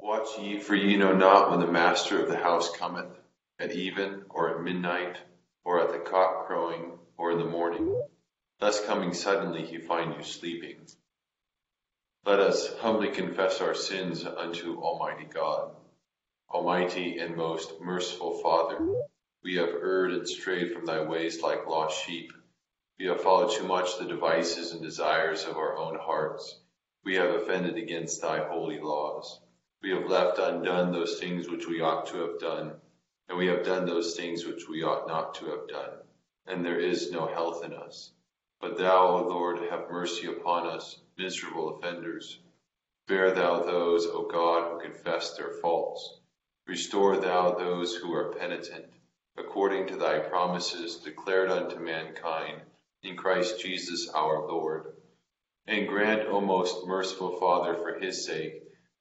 Watch ye, for ye know not when the master of the house cometh, at even, or at midnight, or at the cock crowing, or in the morning, lest coming suddenly he find you sleeping. Let us humbly confess our sins unto Almighty God. Almighty and most merciful Father, we have erred and strayed from thy ways like lost sheep. We have followed too much the devices and desires of our own hearts. We have offended against thy holy laws. We have left undone those things which we ought to have done, and we have done those things which we ought not to have done, and there is no health in us. But thou, O Lord, have mercy upon us, miserable offenders. Spare thou those, O God, who confess their faults. Restore thou those who are penitent, according to thy promises declared unto mankind in Christ Jesus our Lord. And grant, O most merciful Father, for his sake,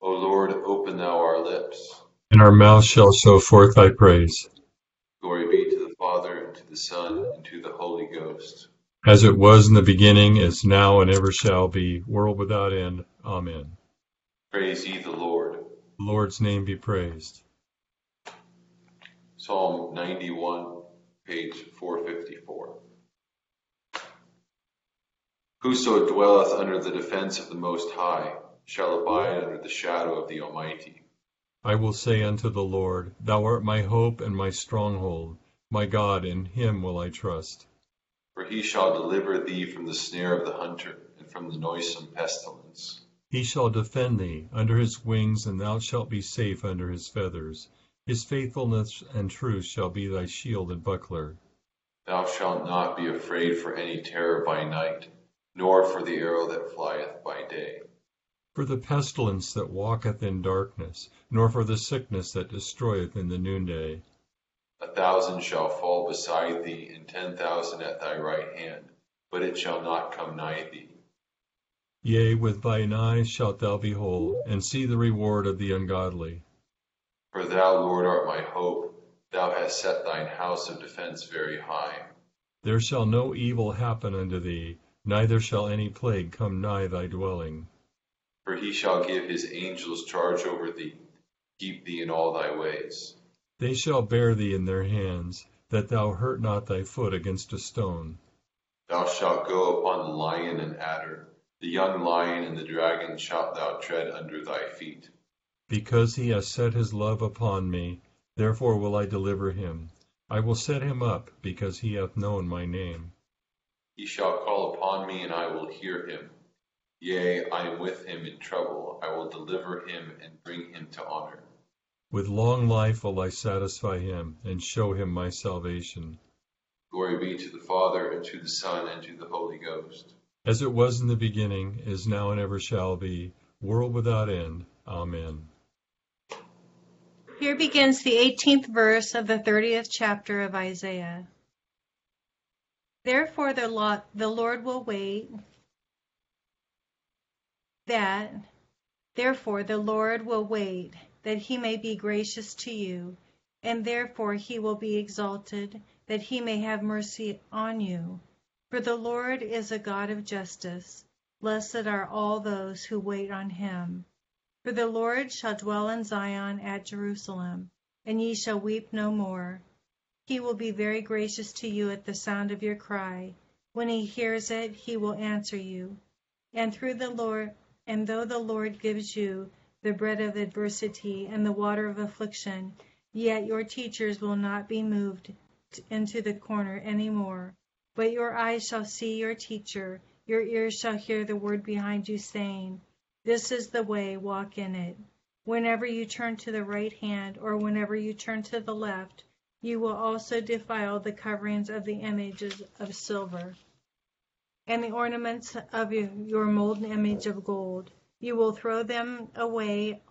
O Lord, open thou our lips. And our mouth shall show forth thy praise. Glory be to the Father, and to the Son, and to the Holy Ghost. As it was in the beginning, is now, and ever shall be, world without end. Amen. Praise ye the Lord. The Lord's name be praised. Psalm 91, page 454. Whoso dwelleth under the defense of the Most High, shall abide under the shadow of the Almighty. I will say unto the Lord, Thou art my hope and my stronghold. My God, in him will I trust. For he shall deliver thee from the snare of the hunter, and from the noisome pestilence. He shall defend thee under his wings, and thou shalt be safe under his feathers. His faithfulness and truth shall be thy shield and buckler. Thou shalt not be afraid for any terror by night, nor for the arrow that flieth by day for the pestilence that walketh in darkness, nor for the sickness that destroyeth in the noonday. A thousand shall fall beside thee, and ten thousand at thy right hand, but it shall not come nigh thee. Yea, with thine eyes shalt thou behold, and see the reward of the ungodly. For thou, Lord, art my hope. Thou hast set thine house of defence very high. There shall no evil happen unto thee, neither shall any plague come nigh thy dwelling. For he shall give his angels charge over thee, keep thee in all thy ways. They shall bear thee in their hands, that thou hurt not thy foot against a stone. Thou shalt go upon the lion and adder, the young lion and the dragon shalt thou tread under thy feet. Because he has set his love upon me, therefore will I deliver him. I will set him up, because he hath known my name. He shall call upon me, and I will hear him. Yea, I am with him in trouble. I will deliver him and bring him to honor. With long life will I satisfy him and show him my salvation. Glory be to the Father, and to the Son, and to the Holy Ghost. As it was in the beginning, is now, and ever shall be, world without end. Amen. Here begins the 18th verse of the 30th chapter of Isaiah. Therefore the Lord will wait that therefore the Lord will wait, that he may be gracious to you. and therefore he will be exalted, that he may have mercy on you. For the Lord is a God of justice. Blessed are all those who wait on him. For the Lord shall dwell in Zion at Jerusalem, and ye shall weep no more. He will be very gracious to you at the sound of your cry. When he hears it, he will answer you. And through the Lord, and though the Lord gives you the bread of adversity and the water of affliction, yet your teachers will not be moved into the corner any more. But your eyes shall see your teacher, your ears shall hear the word behind you saying, This is the way, walk in it. Whenever you turn to the right hand, or whenever you turn to the left, you will also defile the coverings of the images of silver and the ornaments of your molten image of gold. You will throw them away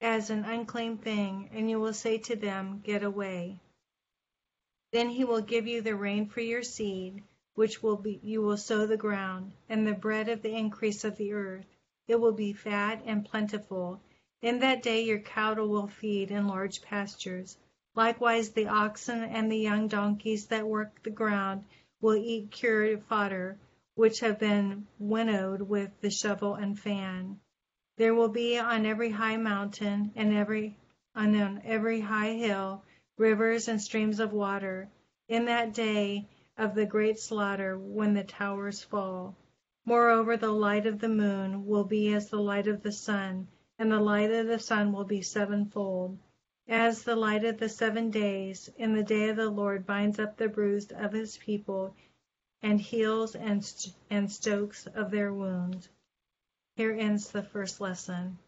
as an unclean thing, and you will say to them, Get away. Then he will give you the rain for your seed, which will be you will sow the ground, and the bread of the increase of the earth. It will be fat and plentiful. In that day your cattle will feed in large pastures. Likewise the oxen and the young donkeys that work the ground will eat cured fodder, which have been winnowed with the shovel and fan. There will be on every high mountain and every on every high hill rivers and streams of water, in that day of the great slaughter when the towers fall. Moreover, the light of the moon will be as the light of the sun, and the light of the sun will be sevenfold. As the light of the seven days in the day of the Lord binds up the bruised of his people and heals and, st- and stokes of their wounds. Here ends the first lesson.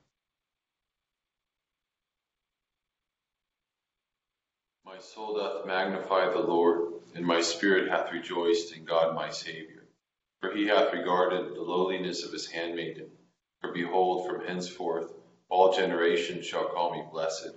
My soul doth magnify the Lord, and my spirit hath rejoiced in God my Saviour. For he hath regarded the lowliness of his handmaiden. For behold, from henceforth all generations shall call me blessed.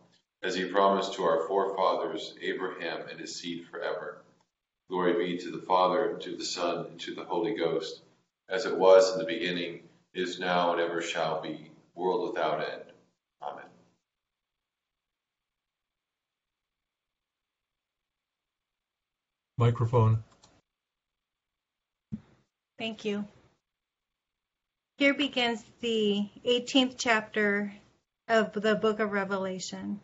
as he promised to our forefathers, Abraham and his seed forever. Glory be to the Father, and to the Son, and to the Holy Ghost, as it was in the beginning, is now, and ever shall be, world without end. Amen. Microphone. Thank you. Here begins the 18th chapter of the book of Revelation.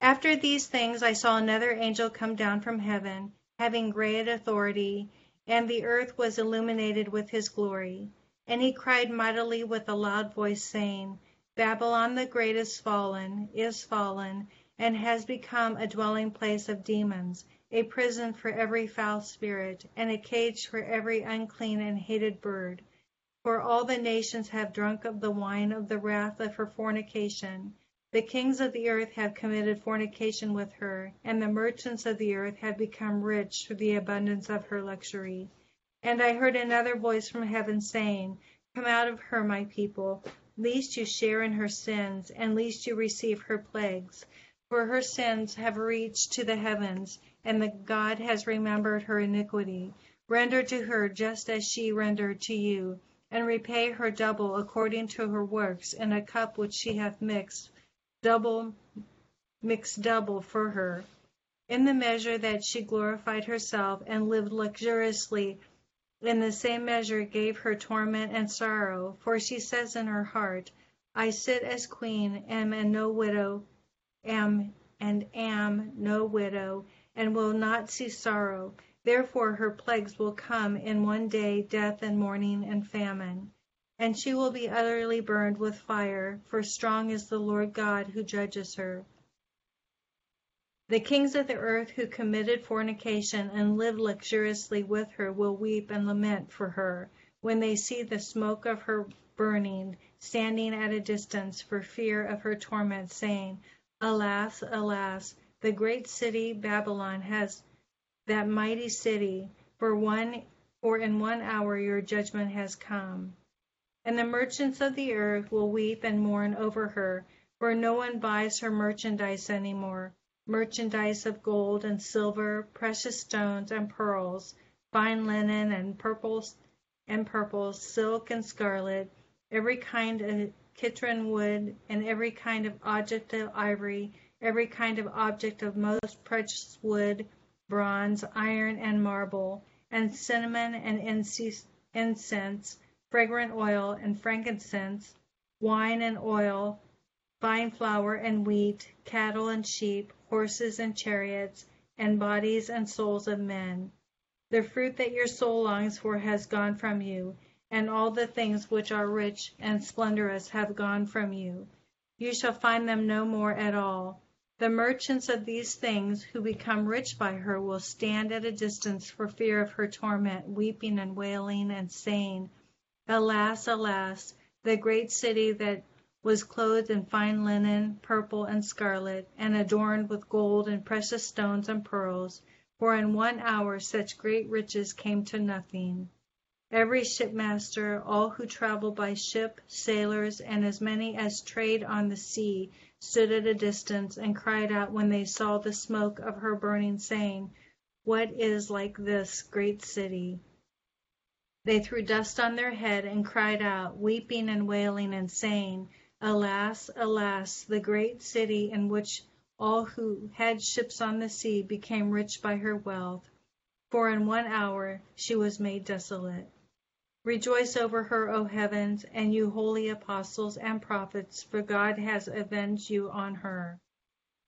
After these things I saw another angel come down from heaven, having great authority, and the earth was illuminated with his glory. And he cried mightily with a loud voice, saying, Babylon the great is fallen, is fallen, and has become a dwelling place of demons, a prison for every foul spirit, and a cage for every unclean and hated bird. For all the nations have drunk of the wine of the wrath of her fornication. The kings of the earth have committed fornication with her, and the merchants of the earth have become rich through the abundance of her luxury. And I heard another voice from heaven saying, Come out of her, my people, lest you share in her sins, and lest you receive her plagues. For her sins have reached to the heavens, and the God has remembered her iniquity. Render to her just as she rendered to you, and repay her double according to her works in a cup which she hath mixed double mixed double for her. In the measure that she glorified herself and lived luxuriously, in the same measure gave her torment and sorrow, for she says in her heart, I sit as queen, am and no widow, am and am no widow, and will not see sorrow. Therefore her plagues will come in one day, death and mourning and famine and she will be utterly burned with fire, for strong is the Lord God who judges her. The kings of the earth who committed fornication and lived luxuriously with her will weep and lament for her when they see the smoke of her burning, standing at a distance for fear of her torment, saying, Alas, alas, the great city Babylon has that mighty city, for one for in one hour your judgment has come. And the merchants of the earth will weep and mourn over her, for no one buys her merchandise any more, merchandise of gold and silver, precious stones and pearls, fine linen and purples and purples, silk and scarlet, every kind of citron wood, and every kind of object of ivory, every kind of object of most precious wood, bronze, iron, and marble, and cinnamon and incense, fragrant oil and frankincense, wine and oil, fine flour and wheat, cattle and sheep, horses and chariots, and bodies and souls of men. The fruit that your soul longs for has gone from you, and all the things which are rich and splendorous have gone from you. You shall find them no more at all. The merchants of these things who become rich by her will stand at a distance for fear of her torment, weeping and wailing and saying, Alas, alas, the great city that was clothed in fine linen, purple and scarlet, and adorned with gold and precious stones and pearls, for in one hour such great riches came to nothing. Every shipmaster, all who travel by ship, sailors, and as many as trade on the sea, stood at a distance and cried out when they saw the smoke of her burning, saying, What is like this great city? They threw dust on their head and cried out, weeping and wailing, and saying, Alas, alas, the great city in which all who had ships on the sea became rich by her wealth, for in one hour she was made desolate. Rejoice over her, O heavens, and you holy apostles and prophets, for God has avenged you on her.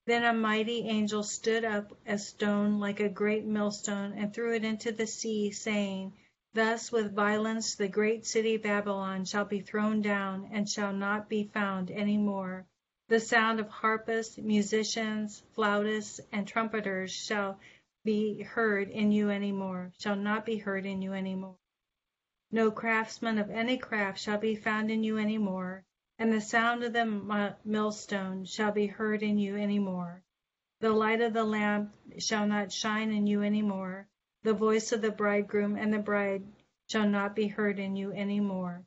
Then a mighty angel stood up a stone like a great millstone and threw it into the sea, saying, Thus with violence the great city Babylon shall be thrown down and shall not be found any more. The sound of harpists, musicians, flautists, and trumpeters shall be heard in you any more, shall not be heard in you any more. No craftsman of any craft shall be found in you any more, and the sound of the millstone shall be heard in you any more. The light of the lamp shall not shine in you any more. The voice of the bridegroom and the bride shall not be heard in you any more.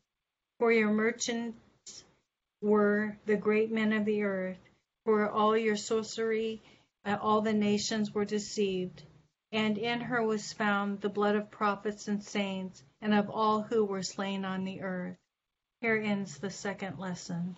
For your merchants were the great men of the earth, for all your sorcery, uh, all the nations were deceived. And in her was found the blood of prophets and saints and of all who were slain on the earth. Here ends the second lesson.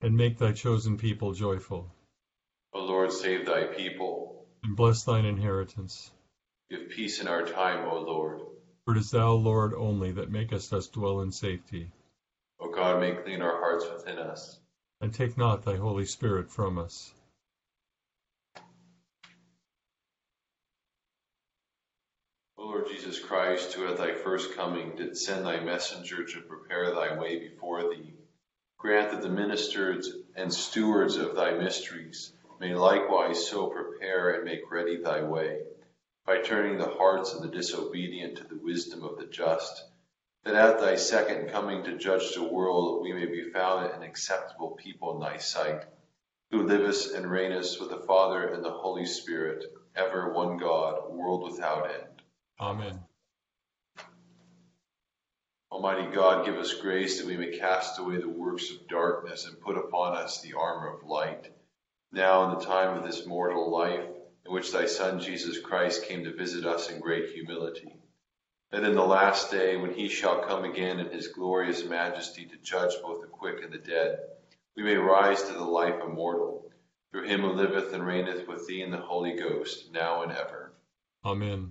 And make thy chosen people joyful. O Lord, save thy people. And bless thine inheritance. Give peace in our time, O Lord. For it is thou, Lord, only that makest us dwell in safety. O God, make clean our hearts within us. And take not thy Holy Spirit from us. O Lord Jesus Christ, who at thy first coming did send thy messenger to prepare thy way before thee, grant that the ministers and stewards of thy mysteries may likewise so prepare and make ready thy way, by turning the hearts of the disobedient to the wisdom of the just, that at thy second coming to judge the world we may be found an acceptable people in thy sight, who livest and reignest with the Father and the Holy Spirit, ever one God, world without end. Amen. Almighty God, give us grace that we may cast away the works of darkness and put upon us the armor of light. Now, in the time of this mortal life, in which thy Son Jesus Christ came to visit us in great humility, that in the last day, when he shall come again in his glorious majesty to judge both the quick and the dead, we may rise to the life immortal, through him who liveth and reigneth with thee in the Holy Ghost, now and ever. Amen.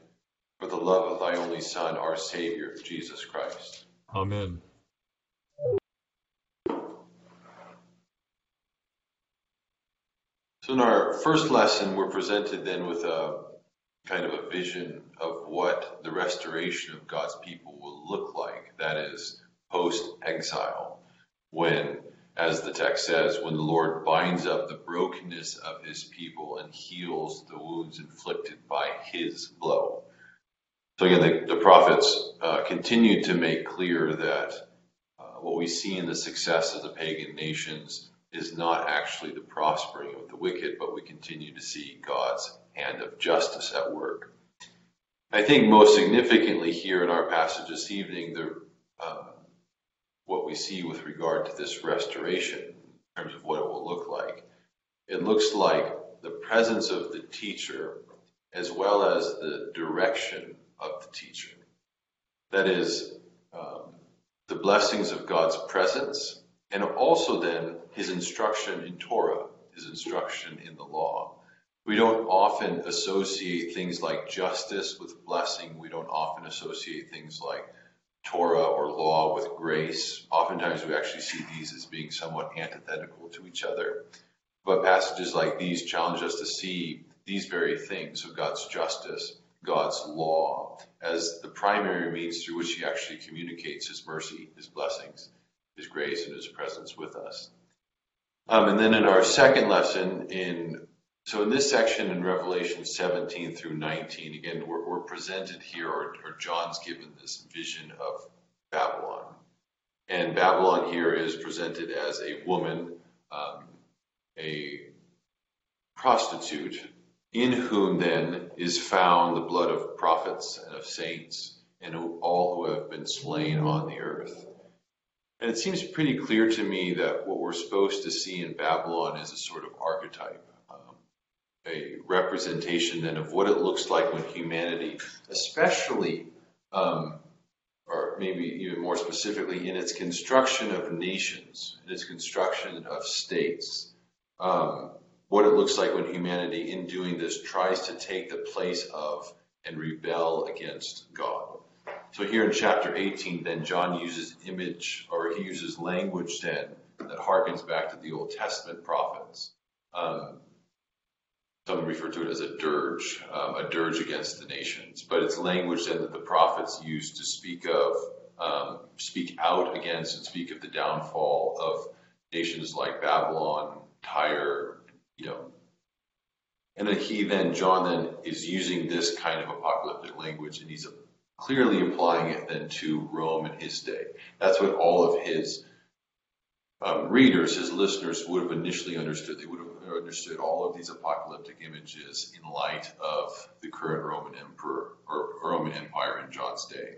for the love of thy only Son, our Savior, Jesus Christ. Amen. So, in our first lesson, we're presented then with a kind of a vision of what the restoration of God's people will look like. That is, post exile, when, as the text says, when the Lord binds up the brokenness of his people and heals the wounds inflicted by his blow. So again, the, the prophets uh, continue to make clear that uh, what we see in the success of the pagan nations is not actually the prospering of the wicked, but we continue to see God's hand of justice at work. I think most significantly here in our passage this evening, the um, what we see with regard to this restoration in terms of what it will look like. It looks like the presence of the teacher as well as the direction of the teacher. That is, um, the blessings of God's presence, and also then his instruction in Torah, his instruction in the law. We don't often associate things like justice with blessing. We don't often associate things like Torah or law with grace. Oftentimes we actually see these as being somewhat antithetical to each other. But passages like these challenge us to see these very things of God's justice God's law as the primary means through which he actually communicates his mercy, his blessings, his grace, and his presence with us. Um, and then in our second lesson, in so in this section in Revelation 17 through 19, again, we're, we're presented here, or, or John's given this vision of Babylon. And Babylon here is presented as a woman, um, a prostitute, in whom then is found the blood of prophets and of saints and all who have been slain on the earth. And it seems pretty clear to me that what we're supposed to see in Babylon is a sort of archetype, um, a representation then of what it looks like when humanity, especially, um, or maybe even more specifically, in its construction of nations, in its construction of states, um, what it looks like when humanity, in doing this, tries to take the place of and rebel against God. So here in chapter 18, then John uses image, or he uses language then that harkens back to the Old Testament prophets. Um, some refer to it as a dirge, um, a dirge against the nations. But it's language then that the prophets use to speak of, um, speak out against and speak of the downfall of nations like Babylon, Tyre, you know. And then he then, John then is using this kind of apocalyptic language and he's clearly applying it then to Rome in his day. That's what all of his um, readers, his listeners would have initially understood. They would have understood all of these apocalyptic images in light of the current Roman emperor or Roman Empire in John's day.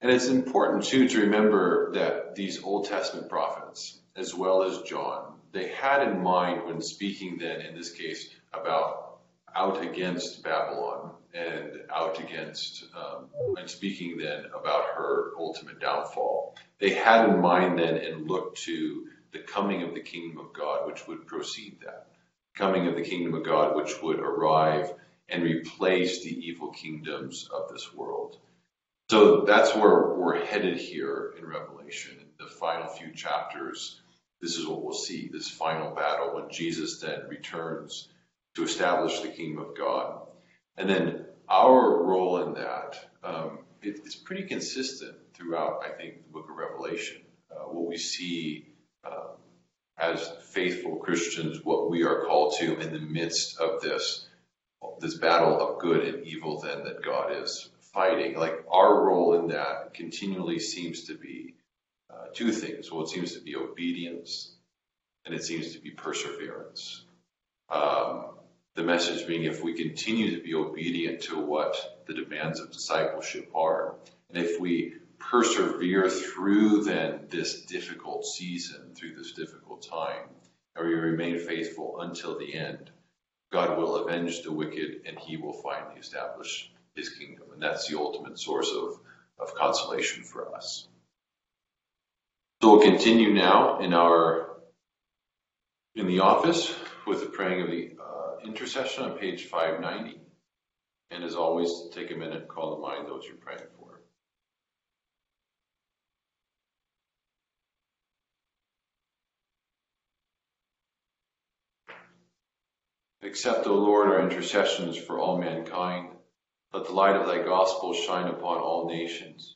And it's important too to remember that these Old Testament prophets, as well as John, they had in mind when speaking then, in this case, about out against Babylon and out against, um, and speaking then about her ultimate downfall. They had in mind then and looked to the coming of the kingdom of God, which would proceed that. Coming of the kingdom of God, which would arrive and replace the evil kingdoms of this world. So that's where we're headed here in Revelation. The final few chapters, this is what we'll see this final battle when Jesus then returns to establish the kingdom of God. And then our role in that, um, it, it's pretty consistent throughout, I think, the book of Revelation. Uh, what we see um, as faithful Christians, what we are called to in the midst of this, this battle of good and evil, then that God is fighting. Like our role in that continually seems to be uh, two things. Well, it seems to be obedience and it seems to be perseverance. Um, the message being if we continue to be obedient to what the demands of discipleship are, and if we persevere through then this difficult season, through this difficult time, and we remain faithful until the end, God will avenge the wicked and he will finally establish his kingdom. And that's the ultimate source of, of consolation for us. So we'll continue now in our in the office with the praying of the uh, intercession on page 590. And as always, take a minute call to mind those you're praying for. Accept, O Lord, our intercessions for all mankind. Let the light of thy gospel shine upon all nations,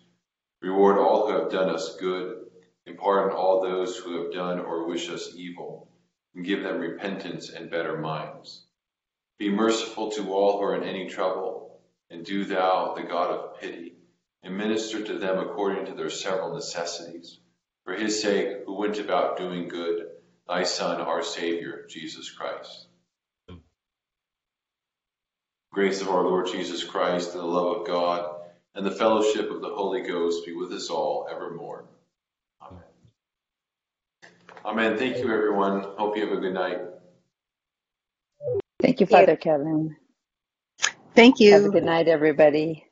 Reward all who have done us good, and pardon all those who have done or wish us evil, and give them repentance and better minds. Be merciful to all who are in any trouble, and do thou, the God of pity, and minister to them according to their several necessities. For his sake, who went about doing good, thy Son, our Savior, Jesus Christ. Grace of our Lord Jesus Christ, and the love of God, and the fellowship of the Holy Ghost be with us all evermore. Amen. Amen. Thank you, everyone. Hope you have a good night. Thank you, Father Kevin. Thank you. Have a good night, everybody.